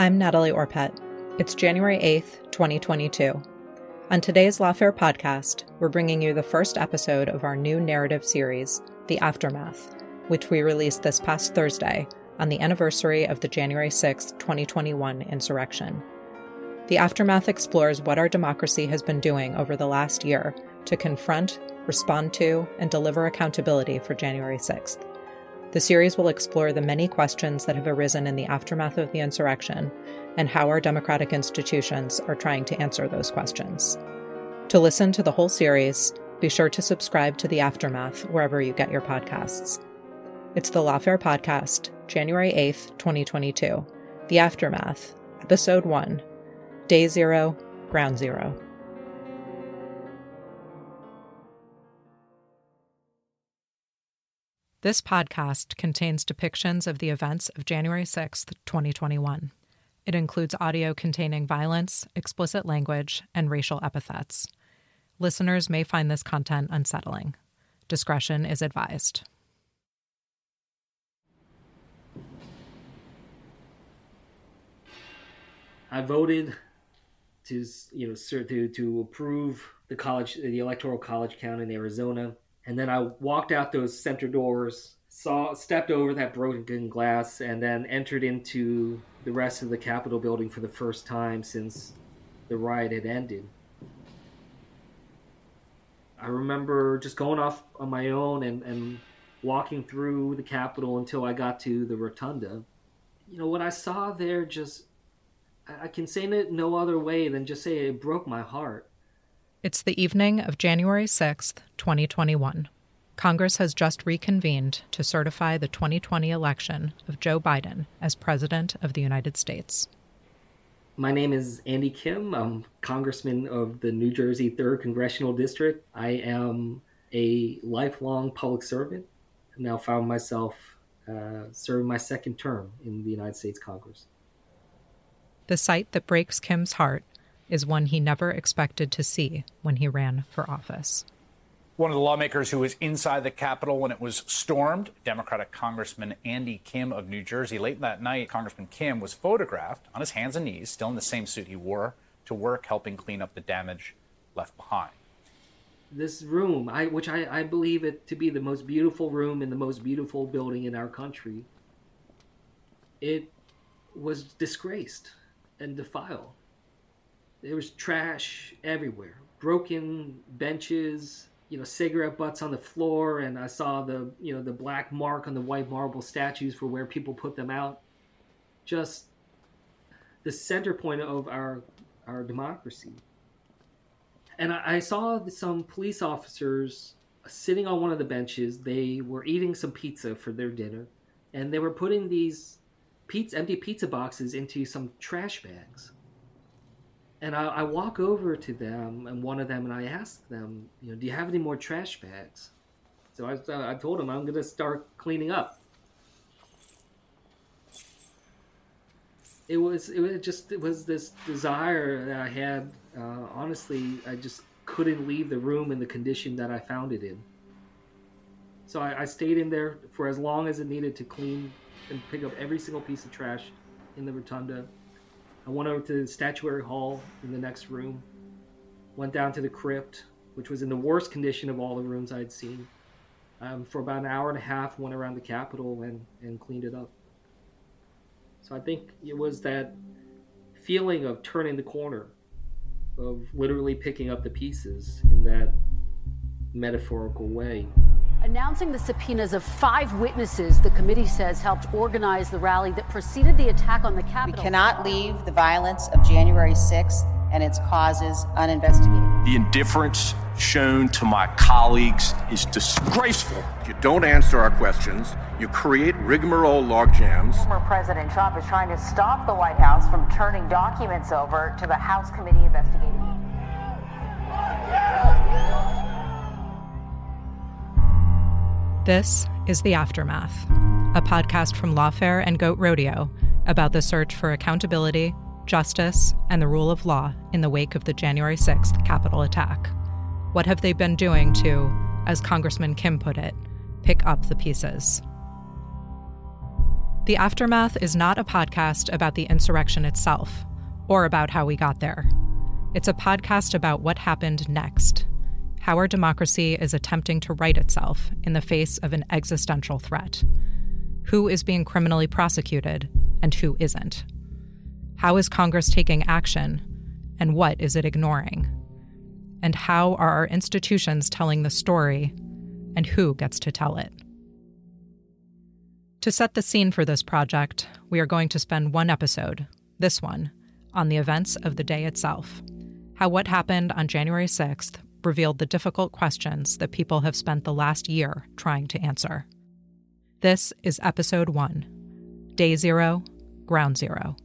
I'm Natalie Orpett. It's January 8th, 2022. On today's Lawfare podcast, we're bringing you the first episode of our new narrative series, The Aftermath, which we released this past Thursday on the anniversary of the January 6, 2021 insurrection. The Aftermath explores what our democracy has been doing over the last year to confront, respond to, and deliver accountability for January 6th. The series will explore the many questions that have arisen in the aftermath of the insurrection and how our democratic institutions are trying to answer those questions. To listen to the whole series, be sure to subscribe to The Aftermath wherever you get your podcasts. It's the Lawfare Podcast, January 8th, 2022. The Aftermath, Episode 1 Day Zero, Ground Zero. This podcast contains depictions of the events of January 6th, 2021. It includes audio containing violence, explicit language, and racial epithets. Listeners may find this content unsettling. Discretion is advised. I voted to you know to to approve the college the electoral college count in Arizona and then I walked out those center doors, saw, stepped over that broken glass, and then entered into the rest of the Capitol building for the first time since the riot had ended. I remember just going off on my own and, and walking through the Capitol until I got to the rotunda. You know, what I saw there just, I can say it no other way than just say it broke my heart. It's the evening of January 6th, 2021. Congress has just reconvened to certify the 2020 election of Joe Biden as President of the United States. My name is Andy Kim. I'm Congressman of the New Jersey 3rd Congressional District. I am a lifelong public servant. I now found myself uh, serving my second term in the United States Congress. The sight that breaks Kim's heart is one he never expected to see when he ran for office. One of the lawmakers who was inside the Capitol when it was stormed, Democratic Congressman Andy Kim of New Jersey. Late that night, Congressman Kim was photographed on his hands and knees, still in the same suit he wore to work, helping clean up the damage left behind. This room, I, which I, I believe it to be the most beautiful room in the most beautiful building in our country, it was disgraced and defiled. There was trash everywhere, broken benches, you know, cigarette butts on the floor, and I saw the you know the black mark on the white marble statues for where people put them out. Just the center point of our our democracy. And I, I saw some police officers sitting on one of the benches. They were eating some pizza for their dinner, and they were putting these pizza, empty pizza boxes into some trash bags and I, I, walk over to them and one of them and I ask them, you know, do you have any more trash bags? So I, I told them I'm going to start cleaning up. It was it was just it was this desire that I had. Uh, honestly, I just couldn't leave the room in the condition that I found it in. So I, I stayed in there for as long as it needed to clean and pick up every single piece of trash in the rotunda I went over to the statuary hall in the next room, went down to the crypt, which was in the worst condition of all the rooms I'd seen. Um, for about an hour and a half, went around the Capitol and, and cleaned it up. So I think it was that feeling of turning the corner, of literally picking up the pieces in that metaphorical way announcing the subpoenas of five witnesses the committee says helped organize the rally that preceded the attack on the Capitol. We cannot leave the violence of January 6th and its causes uninvestigated. The indifference shown to my colleagues is disgraceful. You don't answer our questions. You create rigmarole logjams. Former President Trump is trying to stop the White House from turning documents over to the House committee investigating. This is The Aftermath, a podcast from Lawfare and Goat Rodeo about the search for accountability justice, and the rule of law in the wake of the January 6th Capitol attack. What have they been doing to, as Congressman Kim put it, pick up the pieces? The Aftermath is not a podcast about the insurrection itself or about how we got there. It's a podcast about what happened next, how our democracy is attempting to right itself in the face of an existential threat. Who is being criminally prosecuted and who isn't? How is Congress taking action, and what is it ignoring? And how are our institutions telling the story, and who gets to tell it? To set the scene for this project, we are going to spend one episode, this one, on the events of the day itself. How what happened on January 6th revealed the difficult questions that people have spent the last year trying to answer. This is episode one Day Zero, Ground Zero.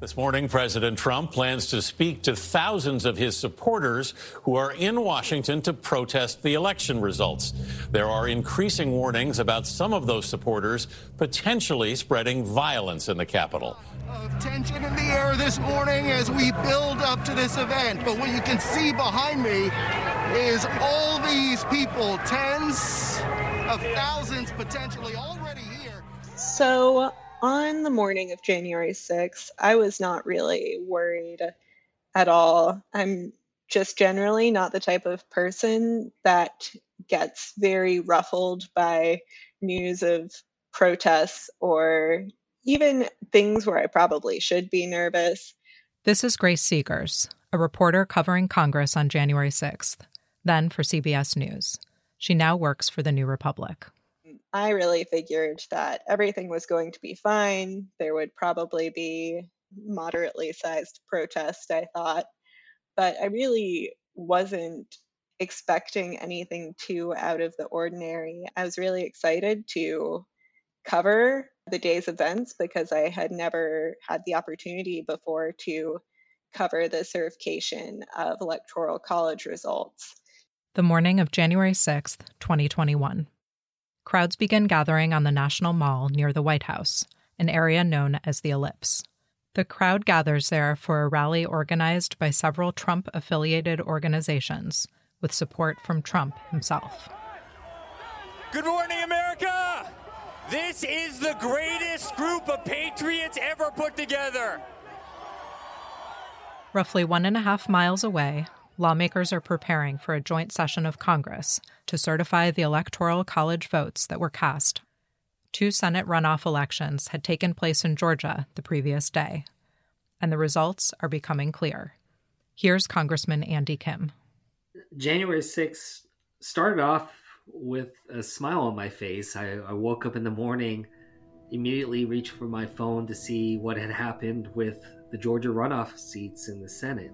This morning, President Trump plans to speak to thousands of his supporters who are in Washington to protest the election results. There are increasing warnings about some of those supporters potentially spreading violence in the Capitol. Of tension in the air this morning as we build up to this event. But what you can see behind me is all these people, tens of thousands potentially already here. So on the morning of January 6th, I was not really worried at all. I'm just generally not the type of person that gets very ruffled by news of protests or even things where I probably should be nervous. This is Grace Segers, a reporter covering Congress on January 6th, then for CBS News. She now works for the New Republic. I really figured that everything was going to be fine. There would probably be moderately sized protest, I thought. But I really wasn't expecting anything too out of the ordinary. I was really excited to cover the day's events because I had never had the opportunity before to cover the certification of electoral college results. The morning of January 6th, 2021 crowds begin gathering on the National Mall near the White House, an area known as the Ellipse. The crowd gathers there for a rally organized by several Trump affiliated organizations with support from Trump himself. Good morning, America! This is the greatest group of patriots ever put together. Roughly one and a half miles away, lawmakers are preparing for a joint session of Congress to certify the Electoral College votes that were cast. Two Senate runoff elections had taken place in Georgia the previous day, and the results are becoming clear. Here's Congressman Andy Kim. January 6th started off with a smile on my face. I, I woke up in the morning, immediately reached for my phone to see what had happened with the Georgia runoff seats in the Senate.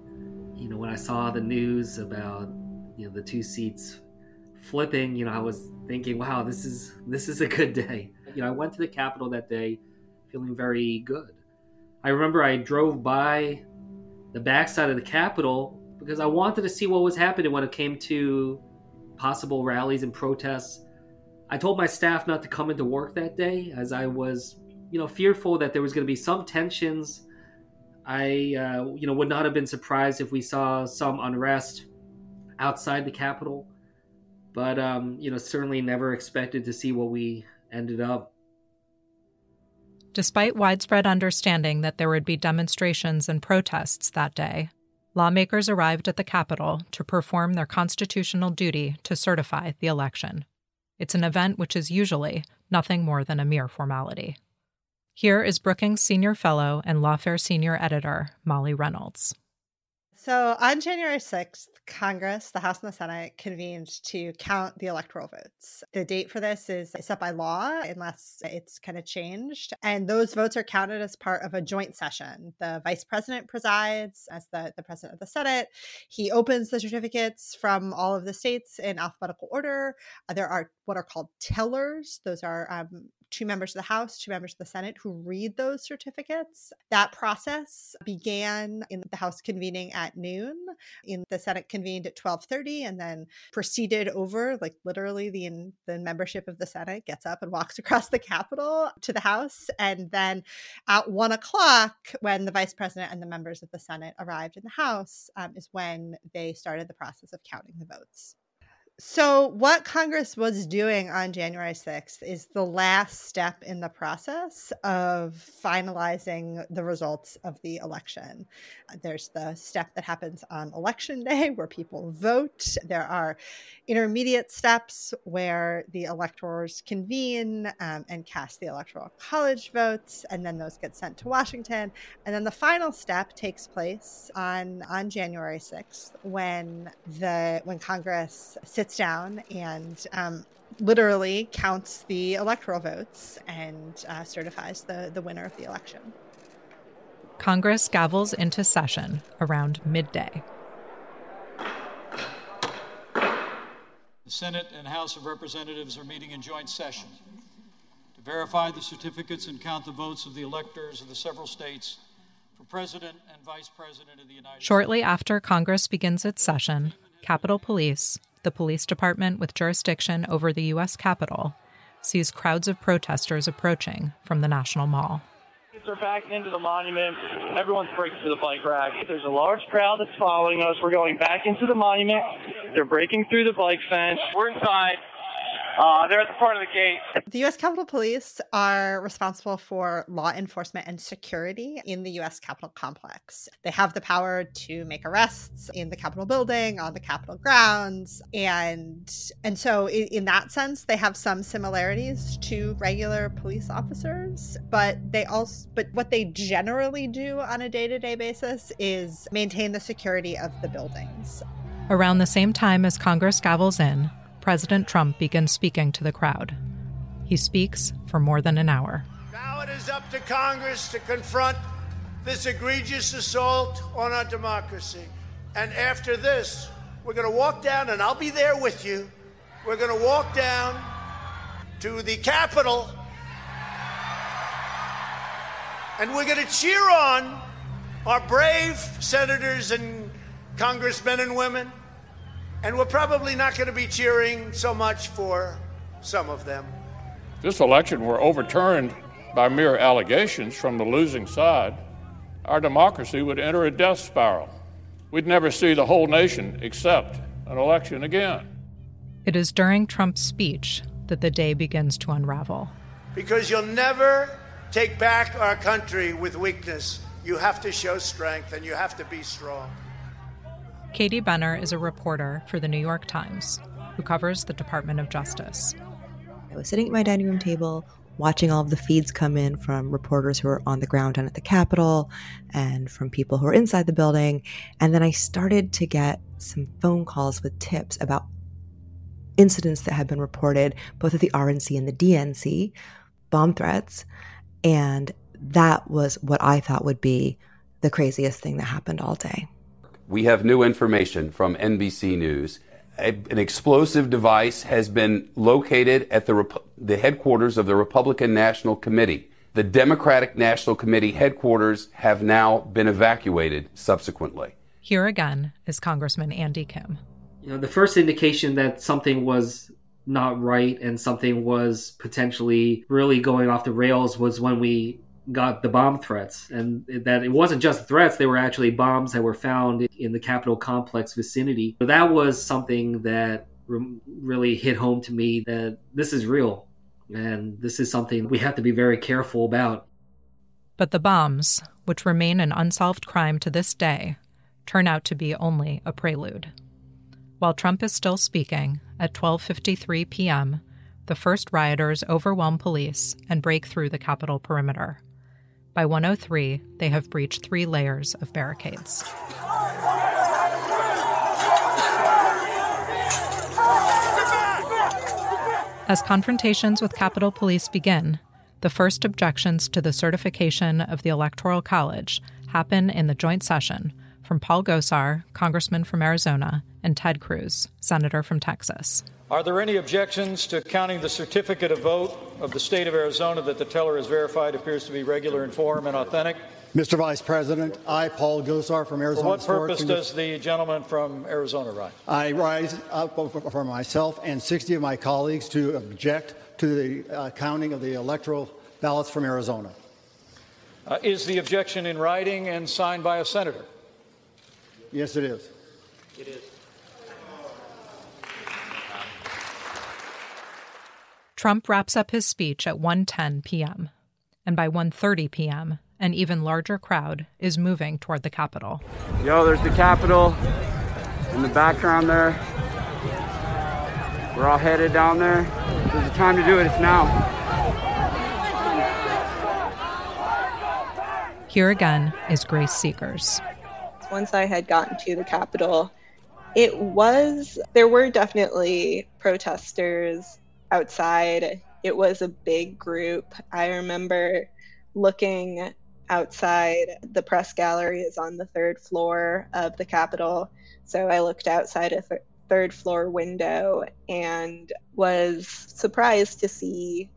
You know, when I saw the news about you know the two seats flipping, you know, I was thinking, wow, this is this is a good day. You know, I went to the Capitol that day feeling very good. I remember I drove by the backside of the Capitol because I wanted to see what was happening when it came to possible rallies and protests. I told my staff not to come into work that day as I was, you know, fearful that there was going to be some tensions I, uh, you know, would not have been surprised if we saw some unrest outside the Capitol, but um, you know, certainly never expected to see what we ended up. Despite widespread understanding that there would be demonstrations and protests that day, lawmakers arrived at the Capitol to perform their constitutional duty to certify the election. It's an event which is usually nothing more than a mere formality. Here is Brookings Senior Fellow and Lawfare Senior Editor Molly Reynolds. So on January 6th, Congress, the House and the Senate convened to count the electoral votes. The date for this is set by law unless it's kind of changed. And those votes are counted as part of a joint session. The vice president presides as the, the president of the Senate. He opens the certificates from all of the states in alphabetical order. There are what are called tellers. Those are um, two members of the House, two members of the Senate who read those certificates. That process began in the House convening at noon. In the Senate convened at 12:30 and then proceeded over like literally the the membership of the Senate gets up and walks across the Capitol to the House and then at one o'clock when the Vice President and the members of the Senate arrived in the House um, is when they started the process of counting the votes. So, what Congress was doing on January 6th is the last step in the process of finalizing the results of the election. There's the step that happens on election day where people vote. There are intermediate steps where the electors convene um, and cast the electoral college votes, and then those get sent to Washington. And then the final step takes place on, on January 6th when the when Congress sits sits down and um, literally counts the electoral votes and uh, certifies the, the winner of the election. Congress gavels into session around midday. The Senate and House of Representatives are meeting in joint session to verify the certificates and count the votes of the electors of the several states for President and Vice President of the United States. Shortly after Congress begins its session, Capitol Police, the police department with jurisdiction over the U.S. Capitol sees crowds of protesters approaching from the National Mall. They're backing into the monument. Everyone's breaking through the bike rack. There's a large crowd that's following us. We're going back into the monument. They're breaking through the bike fence. We're inside. Uh, they're at the front of the gate. The U.S. Capitol Police are responsible for law enforcement and security in the U.S. Capitol complex. They have the power to make arrests in the Capitol building, on the Capitol grounds, and and so in, in that sense, they have some similarities to regular police officers. But they also, but what they generally do on a day-to-day basis is maintain the security of the buildings. Around the same time as Congress gavels in, President Trump begins speaking to the crowd. He speaks for more than an hour. Now it is up to Congress to confront this egregious assault on our democracy. And after this, we're going to walk down, and I'll be there with you. We're going to walk down to the Capitol, and we're going to cheer on our brave senators and congressmen and women and we're probably not going to be cheering so much for some of them. If this election were overturned by mere allegations from the losing side, our democracy would enter a death spiral. We'd never see the whole nation accept an election again. It is during Trump's speech that the day begins to unravel. Because you'll never take back our country with weakness. You have to show strength and you have to be strong. Katie Benner is a reporter for the New York Times who covers the Department of Justice. I was sitting at my dining room table watching all of the feeds come in from reporters who are on the ground down at the Capitol and from people who are inside the building. And then I started to get some phone calls with tips about incidents that had been reported both at the RNC and the DNC, bomb threats. And that was what I thought would be the craziest thing that happened all day. We have new information from NBC News. A, an explosive device has been located at the, Rep- the headquarters of the Republican National Committee. The Democratic National Committee headquarters have now been evacuated subsequently. Here again is Congressman Andy Kim. You know, the first indication that something was not right and something was potentially really going off the rails was when we got the bomb threats, and that it wasn't just threats; they were actually bombs that were found in the Capitol complex vicinity. So that was something that re- really hit home to me that this is real, and this is something we have to be very careful about. But the bombs, which remain an unsolved crime to this day, turn out to be only a prelude. While Trump is still speaking at 12:53 p.m., the first rioters overwhelm police and break through the Capitol perimeter. By 103, they have breached three layers of barricades. As confrontations with Capitol Police begin, the first objections to the certification of the Electoral College happen in the joint session from Paul Gosar, Congressman from Arizona, and Ted Cruz, Senator from Texas. Are there any objections to counting the certificate of vote of the state of Arizona that the teller has verified appears to be regular in form and authentic? Mr. Vice President, I, Paul Gosar from Arizona. For what purpose does the gentleman from Arizona rise? I rise up for myself and 60 of my colleagues to object to the uh, counting of the electoral ballots from Arizona. Uh, is the objection in writing and signed by a senator? Yes, it is. It is. Trump wraps up his speech at 1:10 p.m. and by 1:30 p.m. an even larger crowd is moving toward the Capitol. Yo, there's the Capitol in the background there. We're all headed down there. There's a time to do it. It's now. Here again is Grace Segers. Once I had gotten to the Capitol, it was, there were definitely protesters outside. It was a big group. I remember looking outside. The press gallery is on the third floor of the Capitol. So I looked outside a th- third floor window and was surprised to see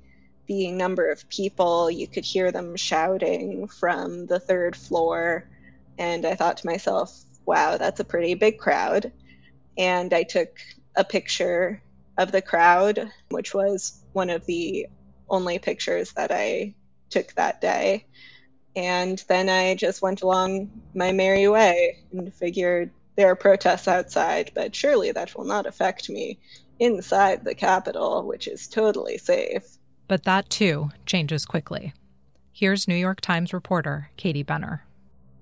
the number of people. You could hear them shouting from the third floor. And I thought to myself, wow, that's a pretty big crowd. And I took a picture of the crowd, which was one of the only pictures that I took that day. And then I just went along my merry way and figured there are protests outside, but surely that will not affect me inside the Capitol, which is totally safe. But that too changes quickly. Here's New York Times reporter Katie Benner.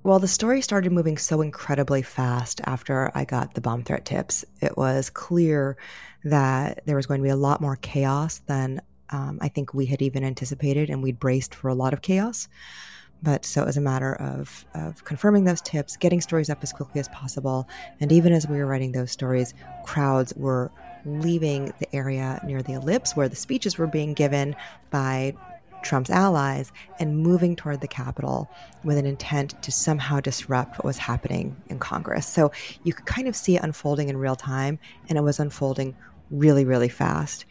Well, the story started moving so incredibly fast after I got the bomb threat tips. It was clear that there was going to be a lot more chaos than um, I think we had even anticipated, and we'd braced for a lot of chaos. But so it was a matter of, of confirming those tips, getting stories up as quickly as possible. And even as we were writing those stories, crowds were leaving the area near the ellipse where the speeches were being given by Trump's allies and moving toward the Capitol with an intent to somehow disrupt what was happening in Congress. So you could kind of see it unfolding in real time, and it was unfolding really, really fast.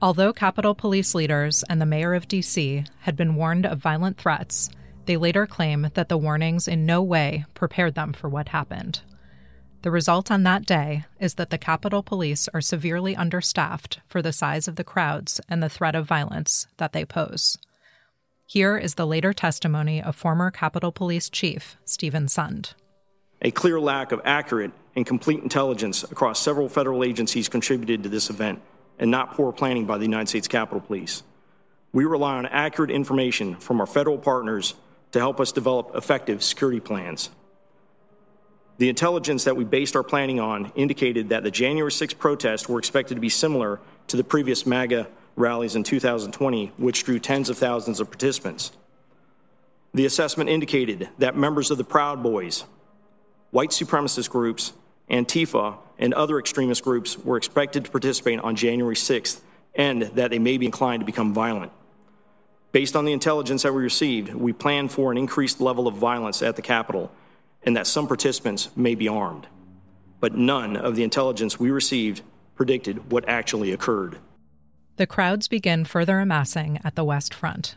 Although Capitol Police leaders and the mayor of D.C. had been warned of violent threats, they later claim that the warnings in no way prepared them for what happened. The result on that day is that the Capitol Police are severely understaffed for the size of the crowds and the threat of violence that they pose. Here is the later testimony of former Capitol Police Chief Stephen Sund. A clear lack of accurate and complete intelligence across several federal agencies contributed to this event, and not poor planning by the United States Capitol Police. We rely on accurate information from our federal partners to help us develop effective security plans. The intelligence that we based our planning on indicated that the January 6 protests were expected to be similar to the previous MAGA rallies in 2020, which drew tens of thousands of participants. The assessment indicated that members of the Proud Boys, white supremacist groups, Antifa, and other extremist groups were expected to participate on January 6th and that they may be inclined to become violent. Based on the intelligence that we received, we planned for an increased level of violence at the Capitol and that some participants may be armed. But none of the intelligence we received predicted what actually occurred. The crowds begin further amassing at the West Front.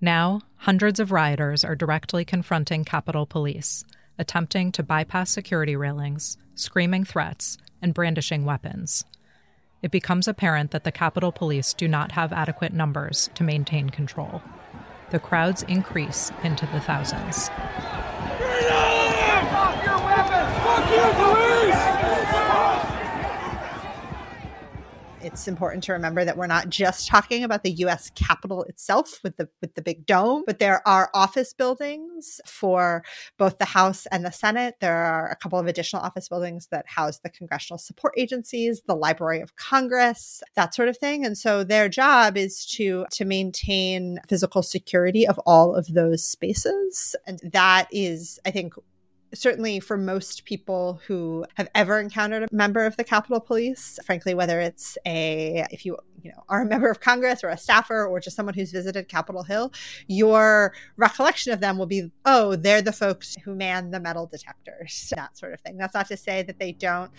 Now, hundreds of rioters are directly confronting Capitol Police, attempting to bypass security railings, screaming threats, and brandishing weapons. It becomes apparent that the Capitol Police do not have adequate numbers to maintain control. The crowds increase into the thousands. Drop your weapons! Fuck you, police! It's important to remember that we're not just talking about the US Capitol itself with the with the big dome, but there are office buildings for both the House and the Senate. There are a couple of additional office buildings that house the congressional support agencies, the Library of Congress, that sort of thing. And so their job is to to maintain physical security of all of those spaces. And that is I think certainly for most people who have ever encountered a member of the Capitol Police, frankly, whether it's a, if you you know are a member of congress or a staffer or just someone who's visited capitol hill your recollection of them will be oh they're the folks who man the metal detectors that sort of thing. That's not to say that they don't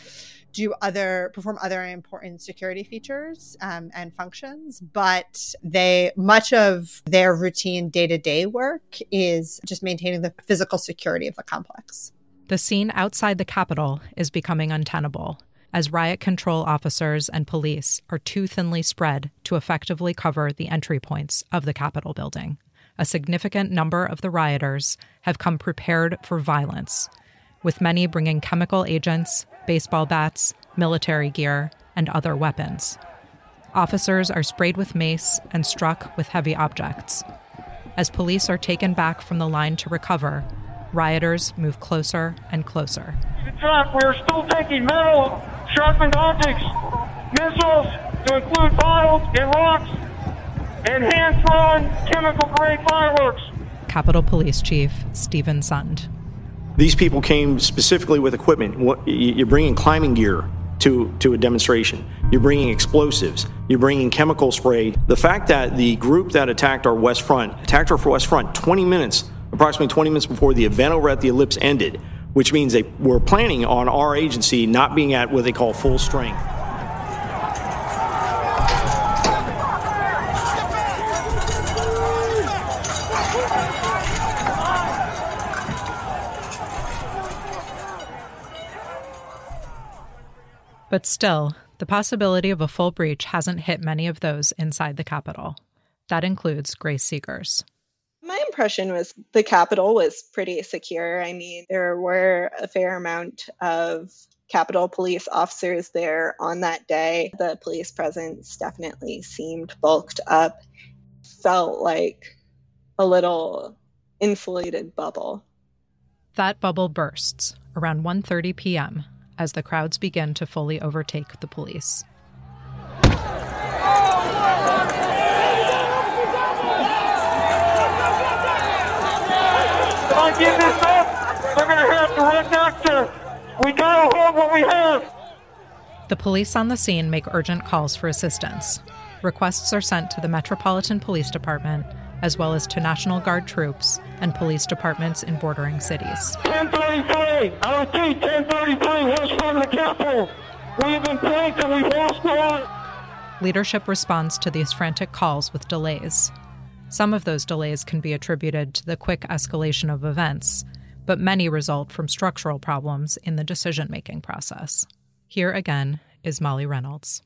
do other perform other important security features um, and functions but they much of their routine day-to-day work is just maintaining the physical security of the complex the scene outside the capitol is becoming untenable as riot control officers and police are too thinly spread to effectively cover the entry points of the Capitol building. A significant number of the rioters have come prepared for violence, with many bringing chemical agents, baseball bats, military gear, and other weapons. Officers are sprayed with mace and struck with heavy objects. As police are taken back from the line to recover, rioters move closer and closer. We're still taking metal sharpened objects, missiles to include bottles and rocks, and hand thrown chemical grade fireworks. Capitol Police Chief Stephen Sund. These people came specifically with equipment. You're bringing climbing gear to, to a demonstration. You're bringing explosives. You're bringing chemical spray. The fact that the group that attacked our West Front attacked our West Front 20 minutes, approximately 20 minutes before the event over at the Ellipse ended, which means they were planning on our agency not being at what they call full strength. But still, the possibility of a full breach hasn't hit many of those inside the Capitol. That includes Grace Segers. My impression was the Capitol was pretty secure. I mean, there were a fair amount of Capitol police officers there on that day. The police presence definitely seemed bulked up, felt like a little insulated bubble. That bubble bursts around 1:30 p.m. as the crowds begin to fully overtake the police. I give this up, they're going to have to run next We got to hold what we have. The police on the scene make urgent calls for assistance. Requests are sent to the Metropolitan Police Department, as well as to National Guard troops and police departments in bordering cities. 1033, I repeat, 1033, west of the Capitol. We have been pranked and we've lost the Leadership responds to these frantic calls with delays. Some of those delays can be attributed to the quick escalation of events, but many result from structural problems in the decision making process. Here again is Molly Reynolds.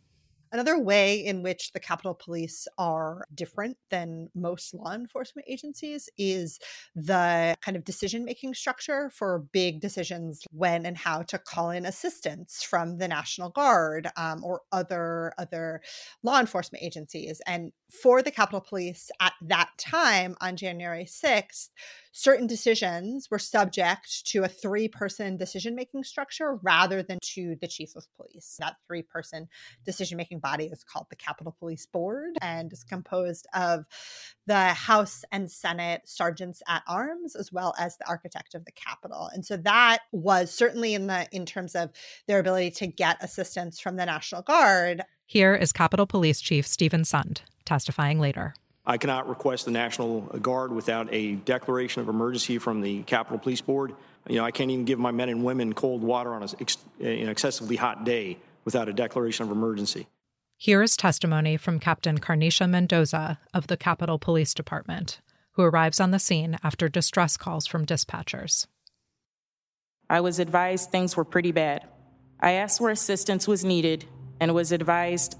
Another way in which the Capitol Police are different than most law enforcement agencies is the kind of decision making structure for big decisions when and how to call in assistance from the National Guard um, or other other law enforcement agencies. And for the Capitol Police at that time on January 6th, certain decisions were subject to a three person decision making structure rather than to the chief of police. That three person decision making body is called the Capitol Police Board and is composed of the House and Senate sergeants at arms as well as the architect of the Capitol. And so that was certainly in the in terms of their ability to get assistance from the National Guard. Here is Capitol Police Chief Stephen Sund testifying later. I cannot request the National Guard without a declaration of emergency from the Capitol Police Board. You know, I can't even give my men and women cold water on an excessively hot day without a declaration of emergency. Here is testimony from Captain Carneysha Mendoza of the Capitol Police Department, who arrives on the scene after distress calls from dispatchers. I was advised things were pretty bad. I asked where assistance was needed and was advised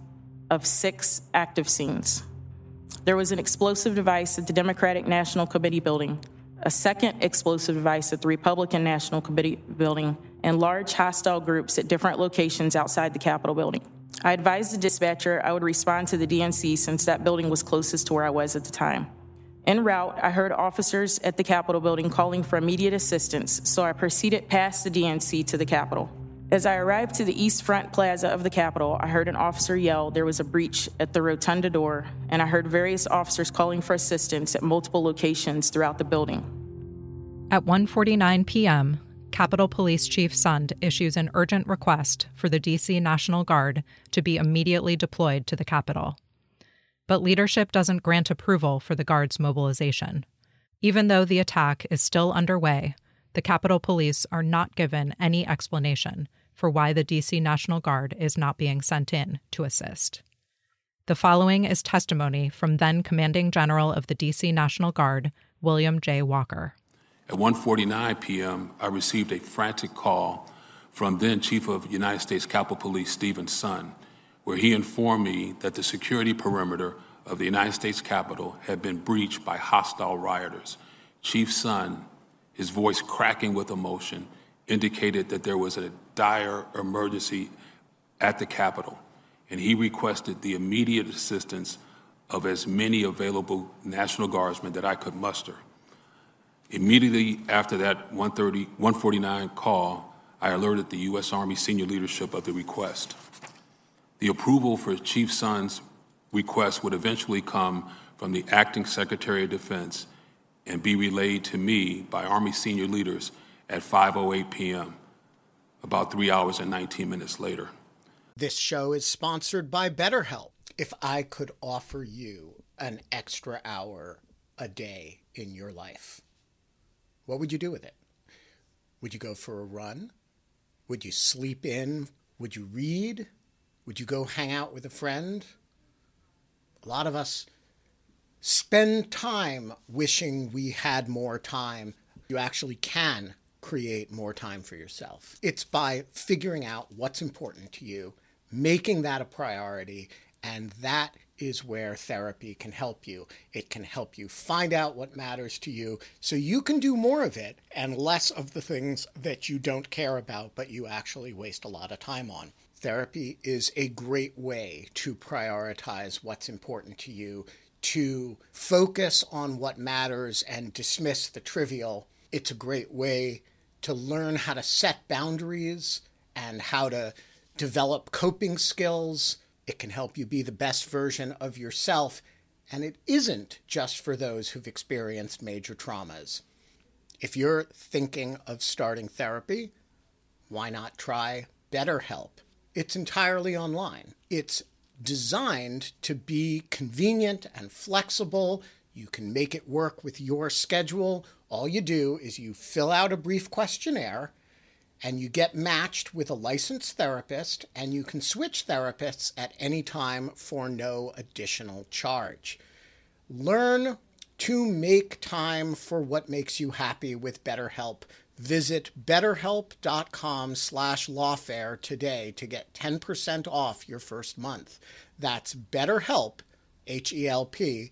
of six active scenes. There was an explosive device at the Democratic National Committee building, a second explosive device at the Republican National Committee building, and large hostile groups at different locations outside the Capitol building. I advised the dispatcher I would respond to the DNC since that building was closest to where I was at the time. En route, I heard officers at the Capitol building calling for immediate assistance, so I proceeded past the DNC to the Capitol. As I arrived to the east front plaza of the Capitol, I heard an officer yell there was a breach at the rotunda door, and I heard various officers calling for assistance at multiple locations throughout the building. At 1:49 p.m., Capitol Police Chief Sund issues an urgent request for the DC National Guard to be immediately deployed to the Capitol. But leadership doesn't grant approval for the Guard's mobilization. Even though the attack is still underway, the Capitol Police are not given any explanation for why the DC National Guard is not being sent in to assist. The following is testimony from then Commanding General of the DC National Guard, William J. Walker. At 1:49 p.m., I received a frantic call from then Chief of United States Capitol Police Stephen Sund, where he informed me that the security perimeter of the United States Capitol had been breached by hostile rioters. Chief Sund, his voice cracking with emotion, indicated that there was a dire emergency at the Capitol, and he requested the immediate assistance of as many available National Guardsmen that I could muster. Immediately after that 130, 149 call, I alerted the U.S. Army senior leadership of the request. The approval for Chief Sund's request would eventually come from the acting Secretary of Defense and be relayed to me by Army senior leaders at 5:08 p.m. about 3 hours and 19 minutes later. This show is sponsored by BetterHelp. If I could offer you an extra hour a day in your life, what would you do with it? Would you go for a run? Would you sleep in? Would you read? Would you go hang out with a friend? A lot of us spend time wishing we had more time. You actually can create more time for yourself. It's by figuring out what's important to you, making that a priority, and that is where therapy can help you. It can help you find out what matters to you so you can do more of it and less of the things that you don't care about but you actually waste a lot of time on. Therapy is a great way to prioritize what's important to you, to focus on what matters and dismiss the trivial. It's a great way to learn how to set boundaries and how to develop coping skills. It can help you be the best version of yourself. And it isn't just for those who've experienced major traumas. If you're thinking of starting therapy, why not try BetterHelp? It's entirely online. It's designed to be convenient and flexible. You can make it work with your schedule all you do is you fill out a brief questionnaire and you get matched with a licensed therapist, and you can switch therapists at any time for no additional charge. Learn to make time for what makes you happy with BetterHelp. Visit betterhelp.com slash lawfare today to get 10% off your first month. That's betterhelp, H-E-L-P,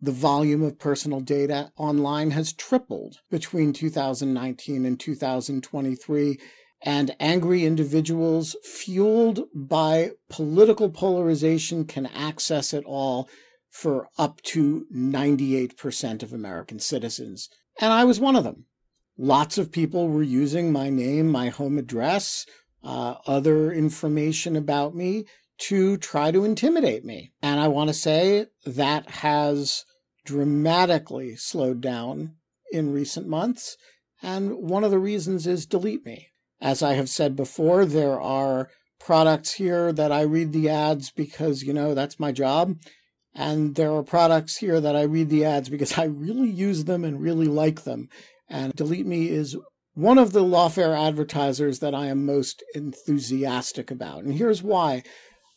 The volume of personal data online has tripled between 2019 and 2023, and angry individuals fueled by political polarization can access it all for up to 98% of American citizens. And I was one of them. Lots of people were using my name, my home address, uh, other information about me to try to intimidate me. And I want to say that has dramatically slowed down in recent months. And one of the reasons is Delete Me. As I have said before, there are products here that I read the ads because, you know, that's my job. And there are products here that I read the ads because I really use them and really like them. And Delete Me is one of the lawfare advertisers that I am most enthusiastic about. And here's why.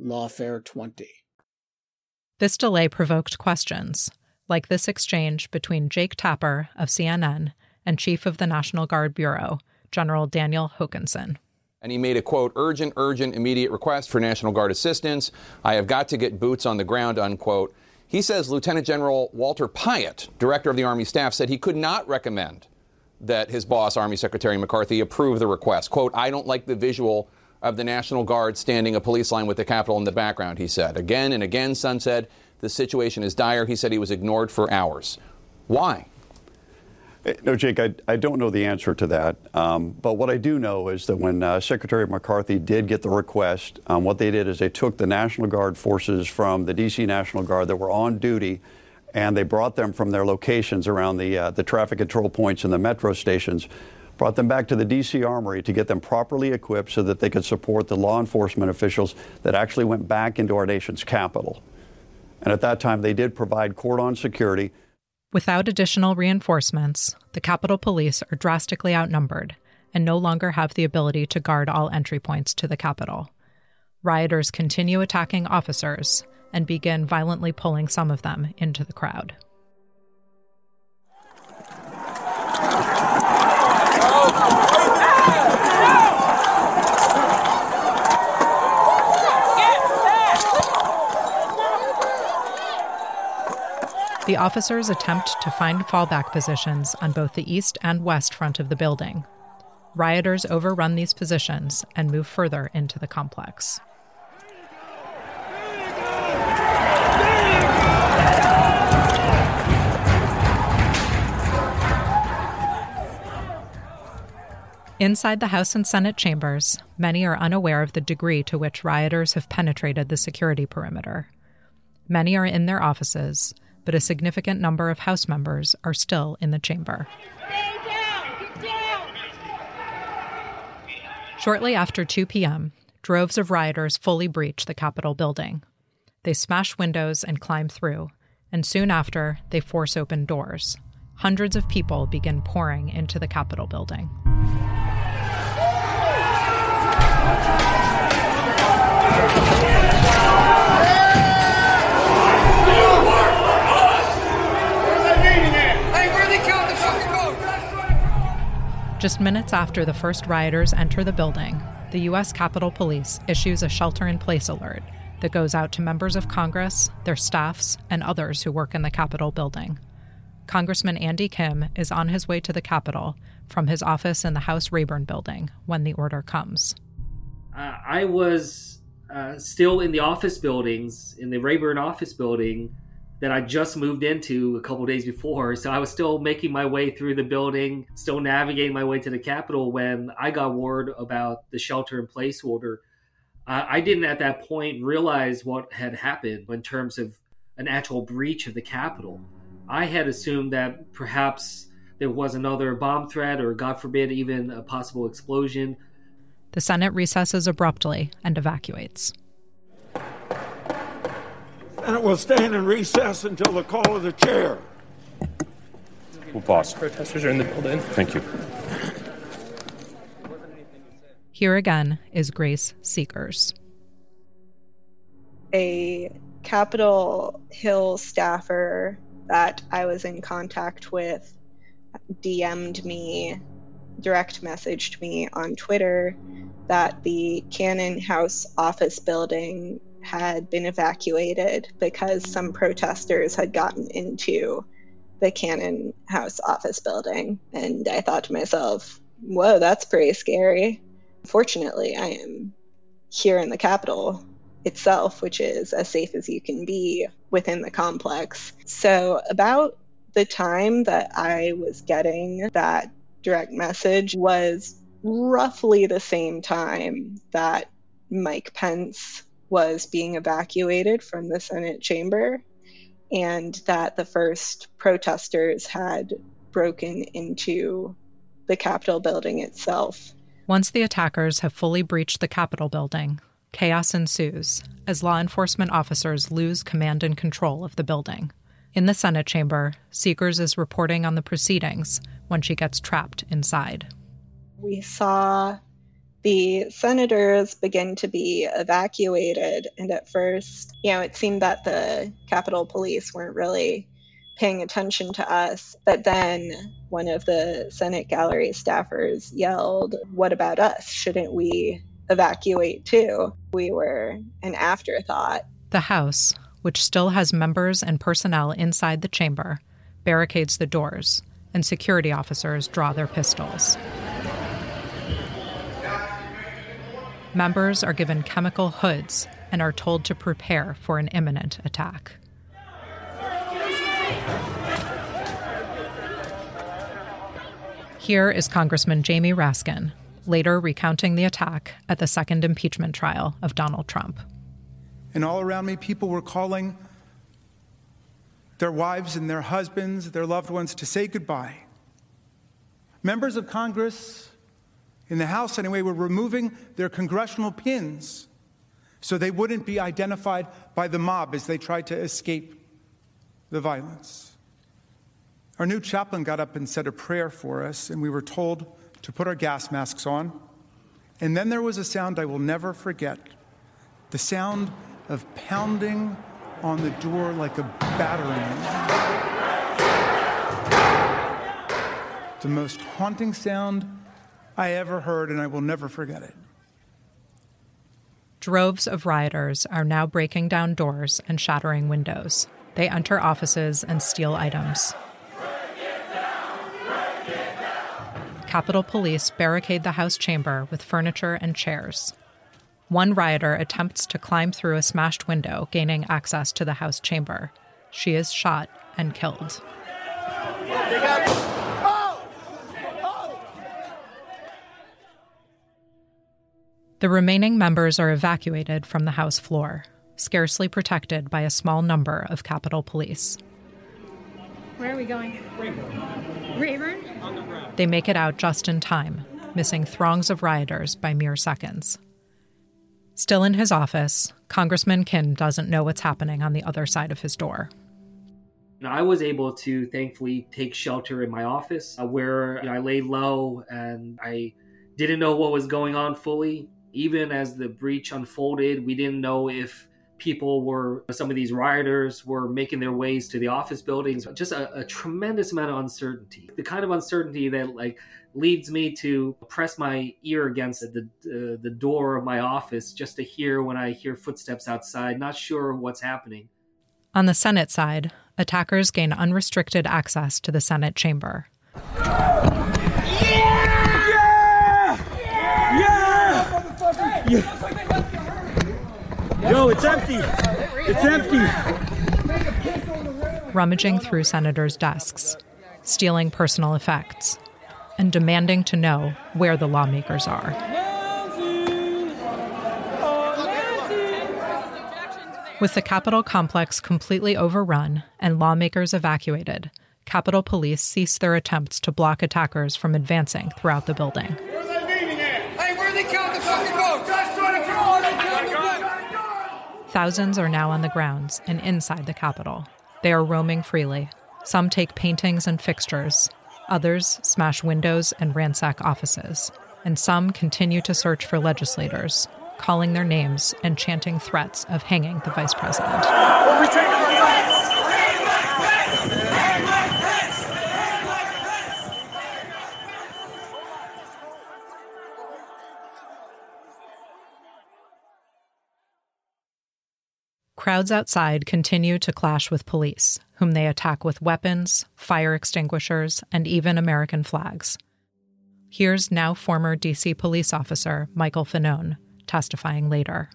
Lawfare 20. This delay provoked questions, like this exchange between Jake Tapper of CNN and Chief of the National Guard Bureau, General Daniel Hokanson. And he made a quote, urgent, urgent, immediate request for National Guard assistance. I have got to get boots on the ground, unquote. He says Lieutenant General Walter Pyatt, director of the Army staff, said he could not recommend that his boss, Army Secretary McCarthy, approve the request. Quote, I don't like the visual of the National Guard standing a police line with the Capitol in the background, he said. Again and again, Sund said the situation is dire. He said he was ignored for hours. Why? Eh, no, Jake, I, I don't know the answer to that. Um, but what I do know is that when uh, Secretary McCarthy did get the request, um, what they did is they took the National Guard forces from the D.C. National Guard that were on duty and they brought them from their locations around the, uh, the traffic control points and the metro stations brought them back to the D.C. Armory to get them properly equipped so that they could support the law enforcement officials that actually went back into our nation's capital. And at that time, they did provide cordon security. Without additional reinforcements, the Capitol Police are drastically outnumbered and no longer have the ability to guard all entry points to the Capitol. Rioters continue attacking officers and begin violently pulling some of them into the crowd. The officers attempt to find fallback positions on both the east and west front of the building. Rioters overrun these positions and move further into the complex. Inside the House and Senate chambers, many are unaware of the degree to which rioters have penetrated the security perimeter. Many are in their offices, but a significant number of House members are still in the chamber. Shortly after 2 p.m., droves of rioters fully breach the Capitol building. They smash windows and climb through, and soon after, they force open doors. Hundreds of people begin pouring into the Capitol building. Just minutes after the first rioters enter the building, the U.S. Capitol Police issues a shelter in place alert that goes out to members of Congress, their staffs, and others who work in the Capitol building. Congressman Andy Kim is on his way to the Capitol from his office in the House Rayburn building when the order comes. Uh, I was uh, still in the office buildings, in the Rayburn office building, that I just moved into a couple days before. So I was still making my way through the building, still navigating my way to the Capitol when I got word about the shelter in place order. Uh, I didn't at that point realize what had happened in terms of an actual breach of the Capitol. I had assumed that perhaps there was another bomb threat or, God forbid, even a possible explosion. The Senate recesses abruptly and evacuates. And it will stand in recess until the call of the chair. We'll pause. Protesters are in the building. Thank you. Here again is Grace Segers. A Capitol Hill staffer that I was in contact with DM'd me, direct messaged me on Twitter that the Cannon House office building had been evacuated because some protesters had gotten into the Cannon House office building. And I thought to myself, whoa, that's pretty scary. Fortunately, I am here in the Capitol itself, which is as safe as you can be within the complex. So, about the time that I was getting that direct message was roughly the same time that Mike Pence was being evacuated from the Senate chamber and that the first protesters had broken into the Capitol building itself. Once the attackers have fully breached the Capitol building, chaos ensues as law enforcement officers lose command and control of the building. In the Senate chamber, Segers is reporting on the proceedings when she gets trapped inside. We saw the senators begin to be evacuated. And at first, you know, it seemed that the Capitol Police weren't really paying attention to us. But then one of the Senate gallery staffers yelled, What about us? Shouldn't we evacuate too? We were an afterthought. The House, which still has members and personnel inside the chamber, barricades the doors, and security officers draw their pistols. Members are given chemical hoods and are told to prepare for an imminent attack. Here is Congressman Jamie Raskin, later recounting the attack at the second impeachment trial of Donald Trump. And all around me, people were calling their wives and their husbands, their loved ones, to say goodbye. Members of Congress in the House anyway, were removing their congressional pins so they wouldn't be identified by the mob as they tried to escape the violence. Our new chaplain got up and said a prayer for us, and we were told to put our gas masks on. And then there was a sound I will never forget the sound of pounding on the door like a battering ram. The most haunting sound I ever heard, and I will never forget it. Droves of rioters are now breaking down doors and shattering windows. They enter offices and steal items. Capitol Police barricade the House chamber with furniture and chairs. One rioter attempts to climb through a smashed window, gaining access to the House chamber. She is shot and killed. The remaining members are evacuated from the House floor, scarcely protected by a small number of Capitol Police. Where are we going? Rayburn. Rayburn? They make it out just in time, missing throngs of rioters by mere seconds. Still in his office, Congressman Kim doesn't know what's happening on the other side of his door. I was able to thankfully take shelter in my office uh, where you know, I lay low and I didn't know what was going on fully even as the breach unfolded, we didn't know if people were some of these rioters were making their ways to the office buildings. Just a, a, tremendous amount of uncertainty. The kind of uncertainty that like leads me to press my ear against the uh, the door of my office just to hear when i hear footsteps outside. Not sure what's happening. On the senate side attackers gain unrestricted access to the senate chamber it's empty. It's empty. rummaging through senators' desks, stealing personal effects, and demanding to know where the lawmakers are. With the Capitol complex completely overrun and lawmakers evacuated, Capitol Police ceased their attempts to block attackers from advancing throughout the building. Hey, where they count the fucking votes? Thousands are now on the grounds and inside the Capitol. They are roaming freely. Some take paintings and fixtures, others smash windows and ransack offices, and some continue to search for legislators, calling their names and chanting threats of hanging the vice president. Crowds outside continue to clash with police, whom they attack with weapons, fire extinguishers, and even American flags. Here's now former DC police officer Michael Fanone testifying later.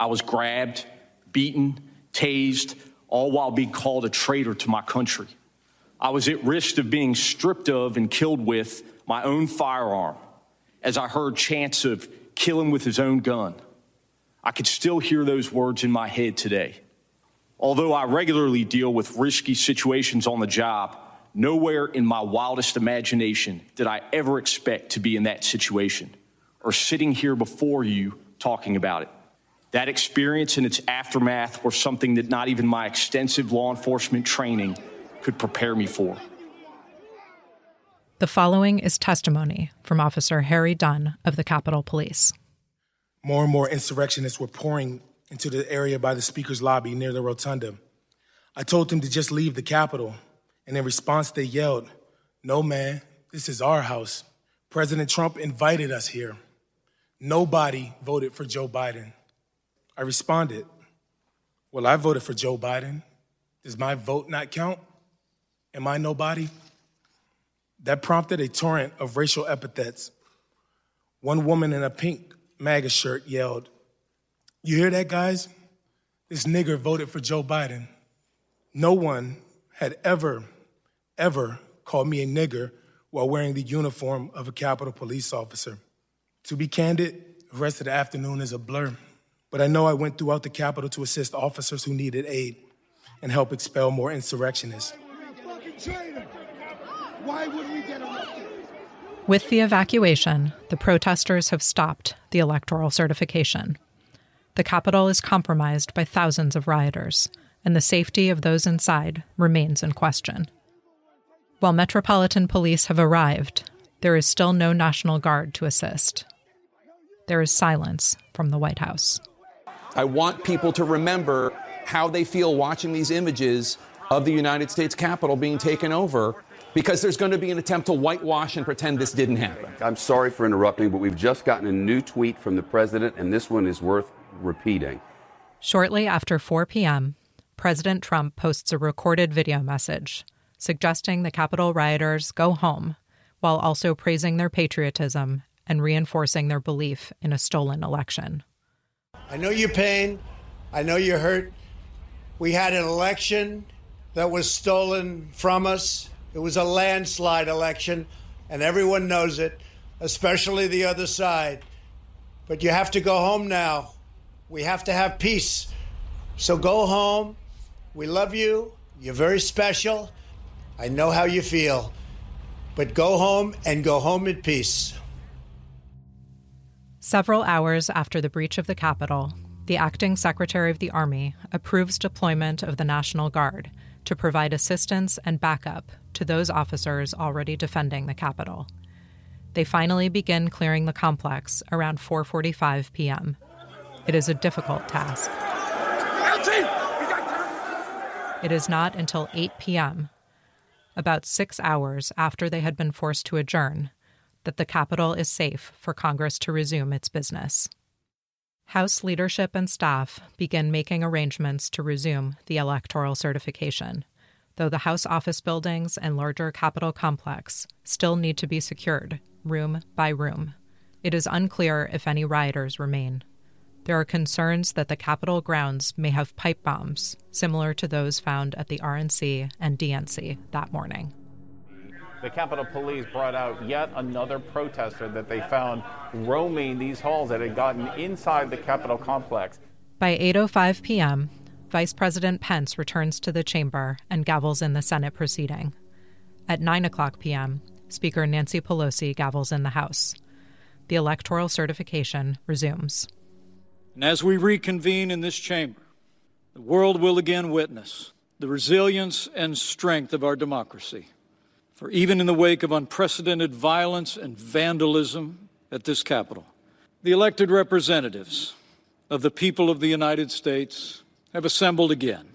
I was grabbed, beaten, tased, all while being called a traitor to my country. I was at risk of being stripped of and killed with my own firearm as I heard chants of kill him with his own gun. I could still hear those words in my head today. Although I regularly deal with risky situations on the job, nowhere in my wildest imagination did I ever expect to be in that situation or sitting here before you talking about it. That experience and its aftermath were something that not even my extensive law enforcement training could prepare me for. The following is testimony from Officer Harry Dunn of the Capitol Police. More and more insurrectionists were pouring into the area by the Speaker's lobby near the rotunda. I told them to just leave the Capitol, and in response, they yelled, No, man, this is our house. President Trump invited us here. Nobody voted for Joe Biden. I responded, Well, I voted for Joe Biden. Does my vote not count? Am I nobody? That prompted a torrent of racial epithets. One woman in a pink MAGA shirt yelled, You hear that, guys? This nigger voted for Joe Biden. No one had ever, ever called me a nigger while wearing the uniform of a Capitol police officer. To be candid, the rest of the afternoon is a blur. But I know I went throughout the Capitol to assist officers who needed aid and help expel more insurrectionists. Why would we get elected? With the evacuation, the protesters have stopped the electoral certification. The Capitol is compromised by thousands of rioters, and the safety of those inside remains in question. While Metropolitan Police have arrived, there is still no National Guard to assist. There is silence from the White House. I want people to remember how they feel watching these images of the United States Capitol being taken over because there's going to be an attempt to whitewash and pretend this didn't happen. I'm sorry for interrupting, but we've just gotten a new tweet from the president, and this one is worth repeating. Shortly after 4 p.m., President Trump posts a recorded video message suggesting the Capitol rioters go home while also praising their patriotism and reinforcing their belief in a stolen election. I know your pain. I know you're hurt. We had an election that was stolen from us. It was a landslide election, and everyone knows it, especially the other side. But you have to go home now. We have to have peace. So go home. We love you. You're very special. I know how you feel. But go home and go home in peace. Several hours after the breach of the Capitol, the acting Secretary of the Army approves deployment of the National Guard to provide assistance and backup to those officers already defending the Capitol. They finally begin clearing the complex around 4:45 p.m. It is a difficult task. It is not until 8 p.m., about 6 hours after they had been forced to adjourn, that the Capitol is safe for Congress to resume its business. House leadership and staff begin making arrangements to resume the electoral certification, though the House office buildings and larger Capitol complex still need to be secured, room by room. It is unclear if any rioters remain. there are concerns that the Capitol grounds may have pipe bombs similar to those found at the RNC and DNC that morning. The Capitol Police brought out yet another protester that they found roaming these halls that had gotten inside the Capitol complex. By 8:05 p.m., Vice President Pence returns to the chamber and gavels in the Senate proceeding. At 9 o'clock p.m., Speaker Nancy Pelosi gavels in the House. The electoral certification resumes. And as we reconvene in this chamber, the world will again witness the resilience and strength of our democracy. For even in the wake of unprecedented violence and vandalism at this Capitol, the elected representatives of the people of the United States have assembled again.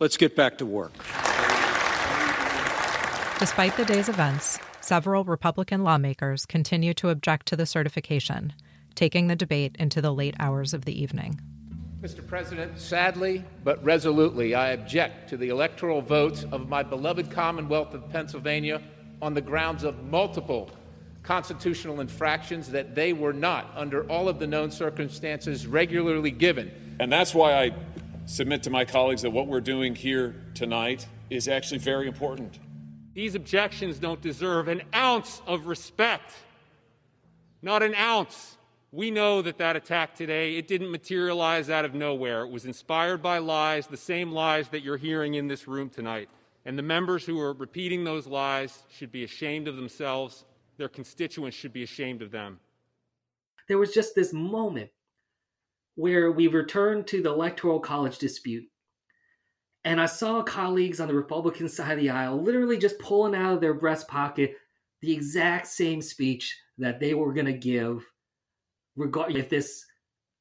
Let's get back to work. Despite the day's events, several Republican lawmakers continue to object to the certification, taking the debate into the late hours of the evening. Mr. President, sadly but resolutely, I object to the electoral votes of my beloved Commonwealth of Pennsylvania on the grounds of multiple constitutional infractions that they were not, under all of the known circumstances, regularly given. And that's why I submit to my colleagues that what we're doing here tonight is actually very important. These objections don't deserve an ounce of respect. Not an ounce. We know that that attack today, it didn't materialize out of nowhere. It was inspired by lies, the same lies that you're hearing in this room tonight. And the members who are repeating those lies should be ashamed of themselves. Their constituents should be ashamed of them. There was just this moment where we returned to the Electoral College dispute. And I saw colleagues on the Republican side of the aisle literally just pulling out of their breast pocket the exact same speech that they were going to give regard if this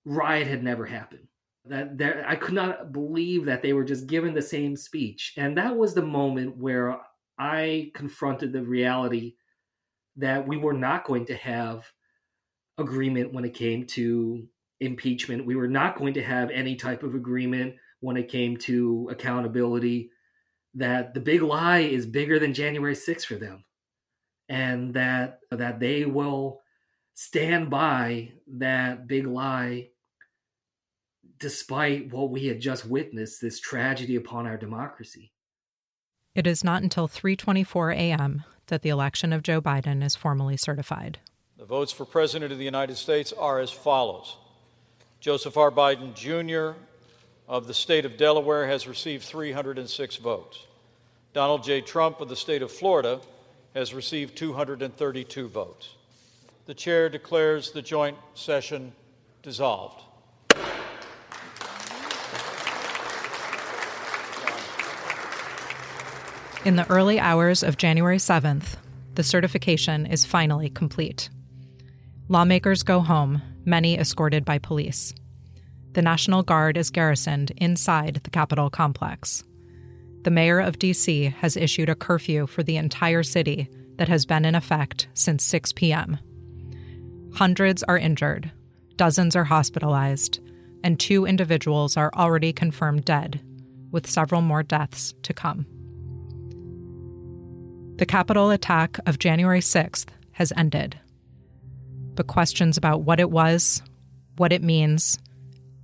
riot had never happened. That there, I could not believe that they were just given the same speech, and that was the moment where I confronted the reality that we were not going to have agreement when it came to impeachment. We were not going to have any type of agreement when it came to accountability. That the big lie is bigger than January 6th for them, and that that they will stand by that big lie despite what we had just witnessed this tragedy upon our democracy. It is not until 3:24 a.m. that the election of Joe Biden is formally certified. The votes for president of the United States are as follows. Joseph R. Biden Jr. of the state of Delaware has received 306 votes. Donald J. Trump of the state of Florida has received 232 votes the chair declares the joint session dissolved. In the early hours of January 7th, the certification is finally complete. Lawmakers go home, many escorted by police. The National Guard is garrisoned inside the Capitol complex. The mayor of D.C. has issued a curfew for the entire city that has been in effect since 6 p.m. Hundreds are injured, dozens are hospitalized, and two individuals are already confirmed dead, with several more deaths to come. The Capitol attack of January 6th has ended, but questions about what it was, what it means,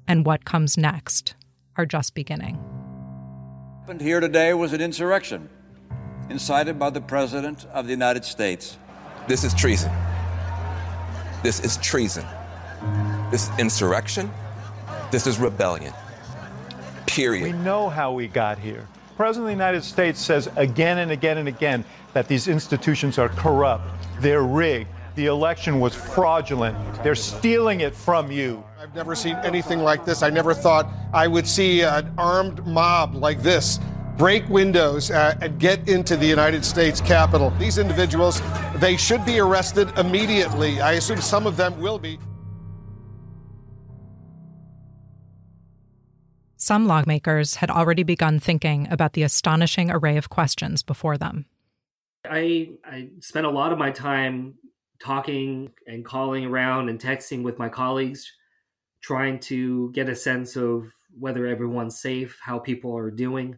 and what comes next are just beginning. What happened here today was an insurrection incited by the President of the United States. This is treason. This is treason. This is insurrection. This is rebellion. Period. We know how we got here. President of the United States says again and again and again that these institutions are corrupt, they're rigged, the election was fraudulent, they're stealing it from you. I've never seen anything like this. I never thought I would see an armed mob like this break windows uh, and get into the United States Capitol. These individuals, they should be arrested immediately. I assume some of them will be. Some lawmakers had already begun thinking about the astonishing array of questions before them. I, I spent a lot of my time talking and calling around and texting with my colleagues, trying to get a sense of whether everyone's safe, how people are doing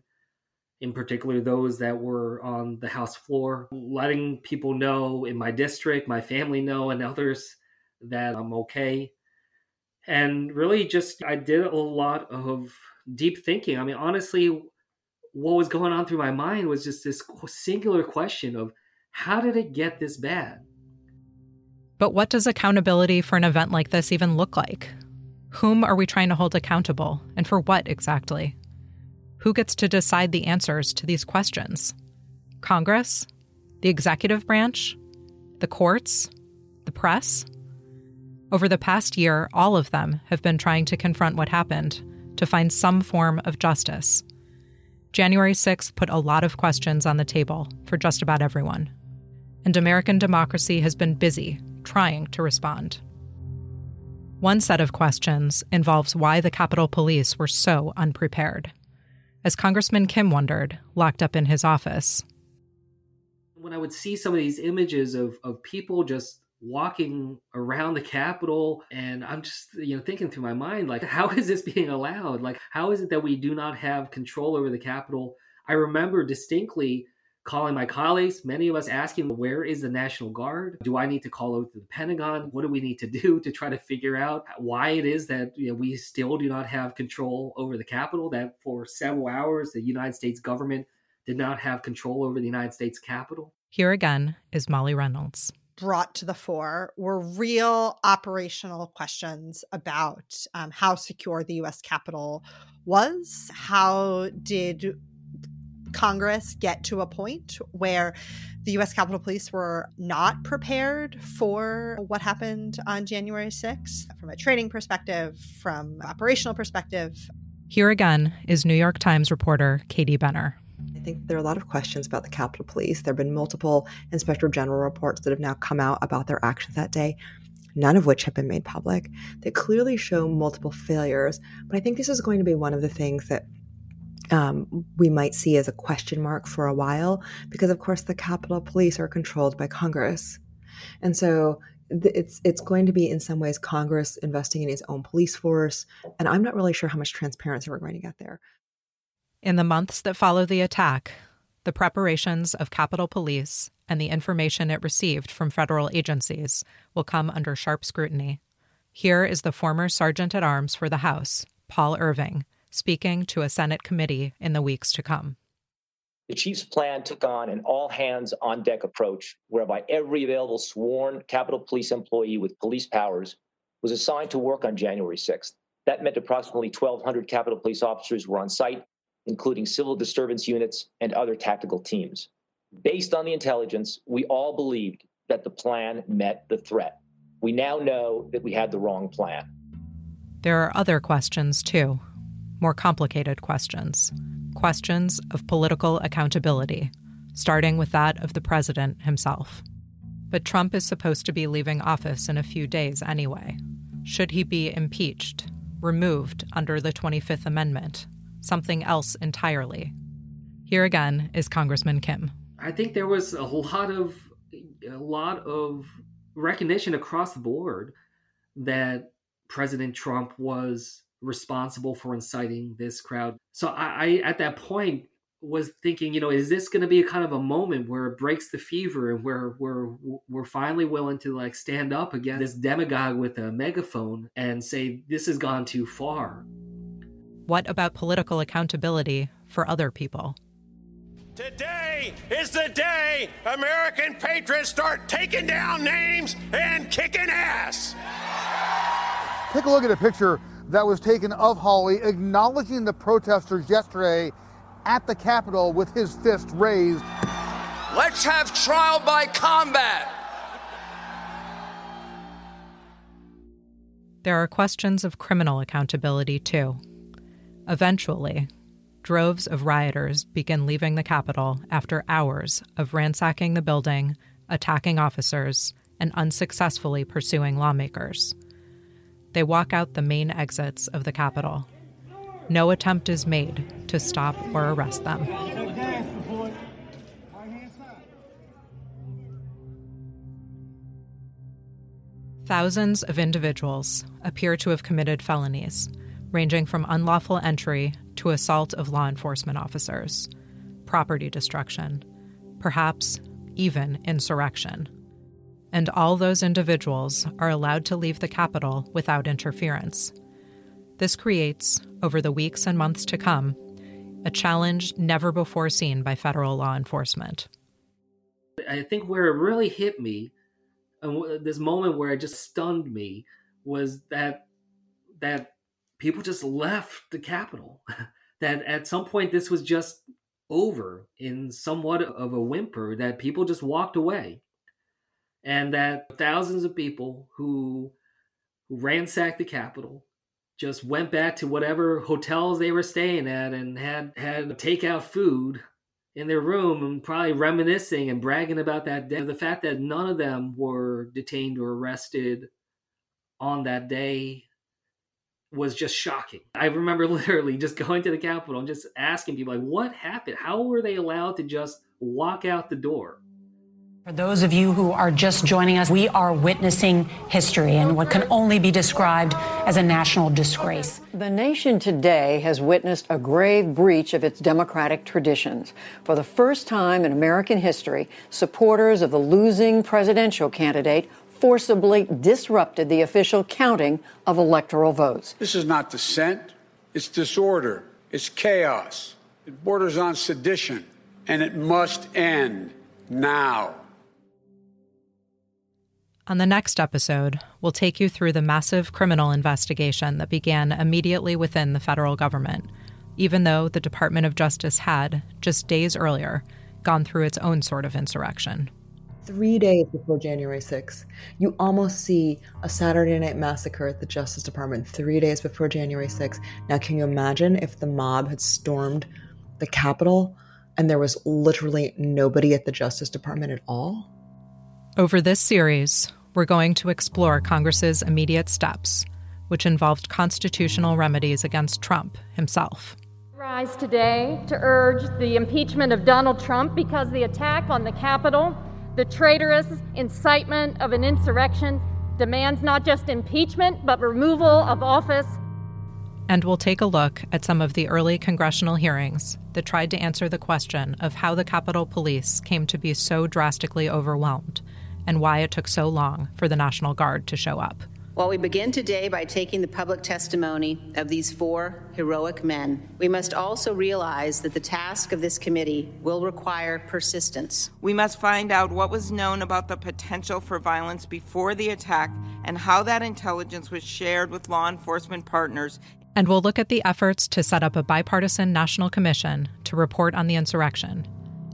in particular those that were on the House floor, letting people know in my district, my family know, and others that I'm okay. And really, just I did a lot of deep thinking. I mean, honestly, what was going on through my mind was just this singular question of how did it get this bad? But what does accountability for an event like this even look like? Whom are we trying to hold accountable, and for what exactly? Who gets to decide the answers to these questions? Congress? The executive branch? The courts? The press? Over the past year, all of them have been trying to confront what happened, to find some form of justice. January 6th put a lot of questions on the table for just about everyone. And American democracy has been busy trying to respond. One set of questions involves why the Capitol Police were so unprepared. As Congressman Kim wondered, locked up in his office. When I would see some of these images of, of people just walking around the Capitol, and I'm just, you know, thinking through my mind, like, how is this being allowed? Like, how is it that we do not have control over the Capitol? I remember distinctly calling my colleagues, many of us asking, where is the National Guard? Do I need to call out to the Pentagon? What do we need to do to try to figure out why it is that you know, we still do not have control over the Capitol? That for several hours, the United States government did not have control over the United States Capitol? Here again is Molly Reynolds brought to the fore were real operational questions about um, how secure the US Capitol was. How did Congress get to a point where the US Capitol Police were not prepared for what happened on January 6th from a training perspective, from operational perspective. Here again is New York Times reporter Katie Benner. I think there are a lot of questions about the Capitol Police. There have been multiple Inspector General reports that have now come out about their actions that day, none of which have been made public, that clearly show multiple failures. But I think this is going to be one of the things that um, we might see as a question mark for a while, because of course the Capitol Police are controlled by Congress, and so it's it's going to be in some ways Congress investing in its own police force, and I'm not really sure how much transparency we're going to get there. In the months that follow the attack, the preparations of Capitol Police and the information it received from federal agencies will come under sharp scrutiny. Here is the former Sergeant at Arms for the House, Paul Irving, speaking to a Senate committee in the weeks to come. The chief's plan took on an all hands on deck approach whereby every available sworn Capitol Police employee with police powers was assigned to work on January 6th. That meant approximately 1,200 Capitol Police officers were on site, including civil disturbance units and other tactical teams. Based on the intelligence, we all believed that the plan met the threat. We now know that we had the wrong plan. There are other questions, too more complicated questions questions of political accountability, starting with that of the president himself. But Trump is supposed to be leaving office in a few days anyway. Should he be impeached, removed under the 25th Amendment, something else entirely? Here again is Congressman Kim. I think there was a lot of a lot of recognition across the board that President Trump was responsible for inciting this crowd. So I, I at that point was thinking, you know, is this going to be a kind of a moment where it breaks the fever and where we're we're finally willing to like stand up against this demagogue with a megaphone and say this has gone too far. What about political accountability for other people? Today is the day American patriots start taking down names and kicking ass. Take a look at a picture that was taken of Hawley, acknowledging the protesters yesterday at the Capitol with his fist raised. Let's have trial by combat. There are questions of criminal accountability, too. Eventually, droves of rioters begin leaving the Capitol after hours of ransacking the building, attacking officers, and unsuccessfully pursuing lawmakers. They walk out the main exits of the Capitol. No attempt is made to stop or arrest them. Thousands of individuals appear to have committed felonies, ranging from unlawful entry to assault of law enforcement officers, property destruction, perhaps even insurrection. And all those individuals are allowed to leave the Capitol without interference. This creates, over the weeks and months to come, a challenge never before seen by federal law enforcement. I think where it really hit me, and this moment where it just stunned me, was that that people just left the Capitol. that at some point this was just over in somewhat of a whimper. That people just walked away, and that thousands of people who, ransacked the Capitol just went back to whatever hotels they were staying at and had had takeout food in their room and probably reminiscing and bragging about that day. The fact that none of them were detained or arrested on that day was just shocking. I remember literally just going to the Capitol and just asking people like what happened? How were they allowed to just walk out the door? For those of you who are just joining us, we are witnessing history and what can only be described as a national disgrace. The nation today has witnessed a grave breach of its democratic traditions. For the first time in American history, supporters of the losing presidential candidate forcibly disrupted the official counting of electoral votes. This is not dissent, it's disorder, it's chaos, it borders on sedition, and it must end now. On the next episode, we'll take you through the massive criminal investigation that began immediately within the federal government, even though the Department of Justice had, just days earlier, gone through its own sort of insurrection. Three days before January 6th, you almost see a Saturday night massacre at the Justice Department three days before January 6th. Now, can you imagine if the mob had stormed the Capitol and there was literally nobody at the Justice Department at all? Over this series, we're going to explore Congress's immediate steps, which involved constitutional remedies against Trump himself. Rise today to urge the impeachment of Donald Trump because the attack on the Capitol, the traitorous incitement of an insurrection, demands not just impeachment, but removal of office. And we'll take a look at some of the early congressional hearings that tried to answer the question of how the Capitol Police came to be so drastically overwhelmed and why it took so long for the National Guard to show up. While we begin today by taking the public testimony of these four heroic men, we must also realize that the task of this committee will require persistence. We must find out what was known about the potential for violence before the attack and how that intelligence was shared with law enforcement partners. And we'll look at the efforts to set up a bipartisan national commission to report on the insurrection.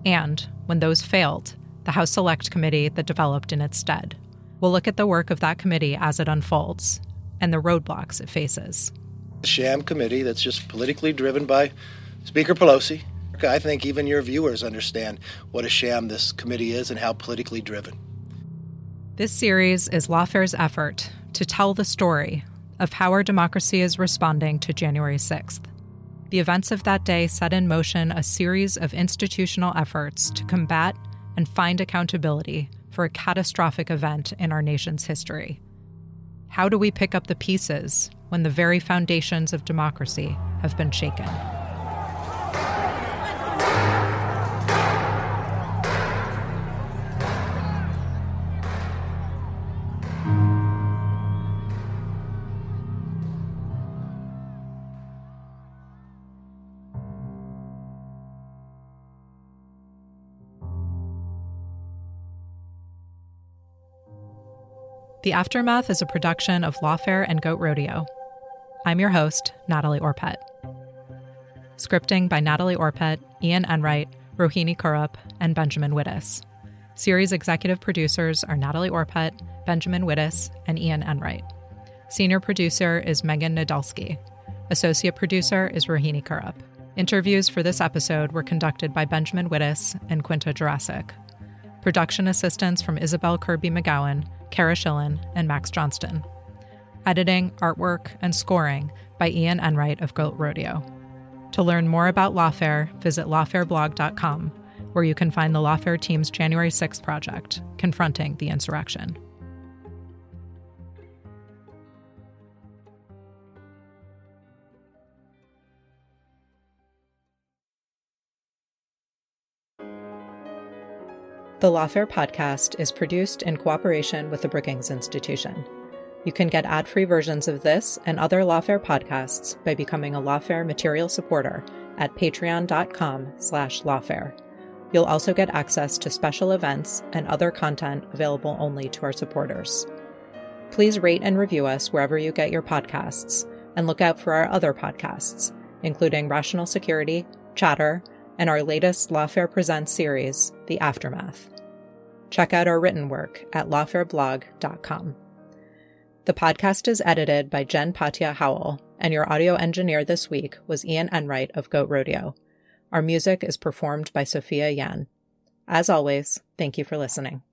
And, when those failed, the House Select Committee that developed in its stead. We'll look at the work of that committee as it unfolds and the roadblocks it faces. A sham committee that's just politically driven by Speaker Pelosi. I think even your viewers understand what a sham this committee is and how politically driven. This series is Lawfare's effort to tell the story of how our democracy is responding to January 6th. The events of that day set in motion a series of institutional efforts to combat and find accountability for a catastrophic event in our nation's history. How do we pick up the pieces when the very foundations of democracy have been shaken? The Aftermath is a production of Lawfare and Goat Rodeo. I'm your host, Natalie Orpett. Scripting by Natalie Orpett, Ian Enright, Rohini Kurup, and Benjamin Wittes. Series executive producers are Natalie Orpett, Benjamin Wittes, and Ian Enright. Senior producer is Megan Nadolski. Associate producer is Rohini Kurup. Interviews for this episode were conducted by Benjamin Wittes and Quinta Jurecic. Production assistance from Isabel Kirby McGowan Kara Schillen, and Max Johnston. Editing, artwork, and scoring by Ian Enright of Goat Rodeo. To learn more about Lawfare, visit lawfareblog.com, where you can find the Lawfare team's January 6th project, Confronting the Insurrection. The Lawfare podcast is produced in cooperation with the Brookings Institution. You can get ad-free versions of this and other Lawfare podcasts by becoming a Lawfare material supporter at patreon.com slash lawfare. You'll also get access to special events and other content available only to our supporters. Please rate and review us wherever you get your podcasts, and look out for our other podcasts, including Rational Security, Chatter, and our latest Lawfare Presents series, The Aftermath. Check out our written work at lawfareblog.com. The podcast is edited by Jen Patja Howell, and your audio engineer this week was Ian Enright of Goat Rodeo. Our music is performed by Sophia Yan. As always, thank you for listening.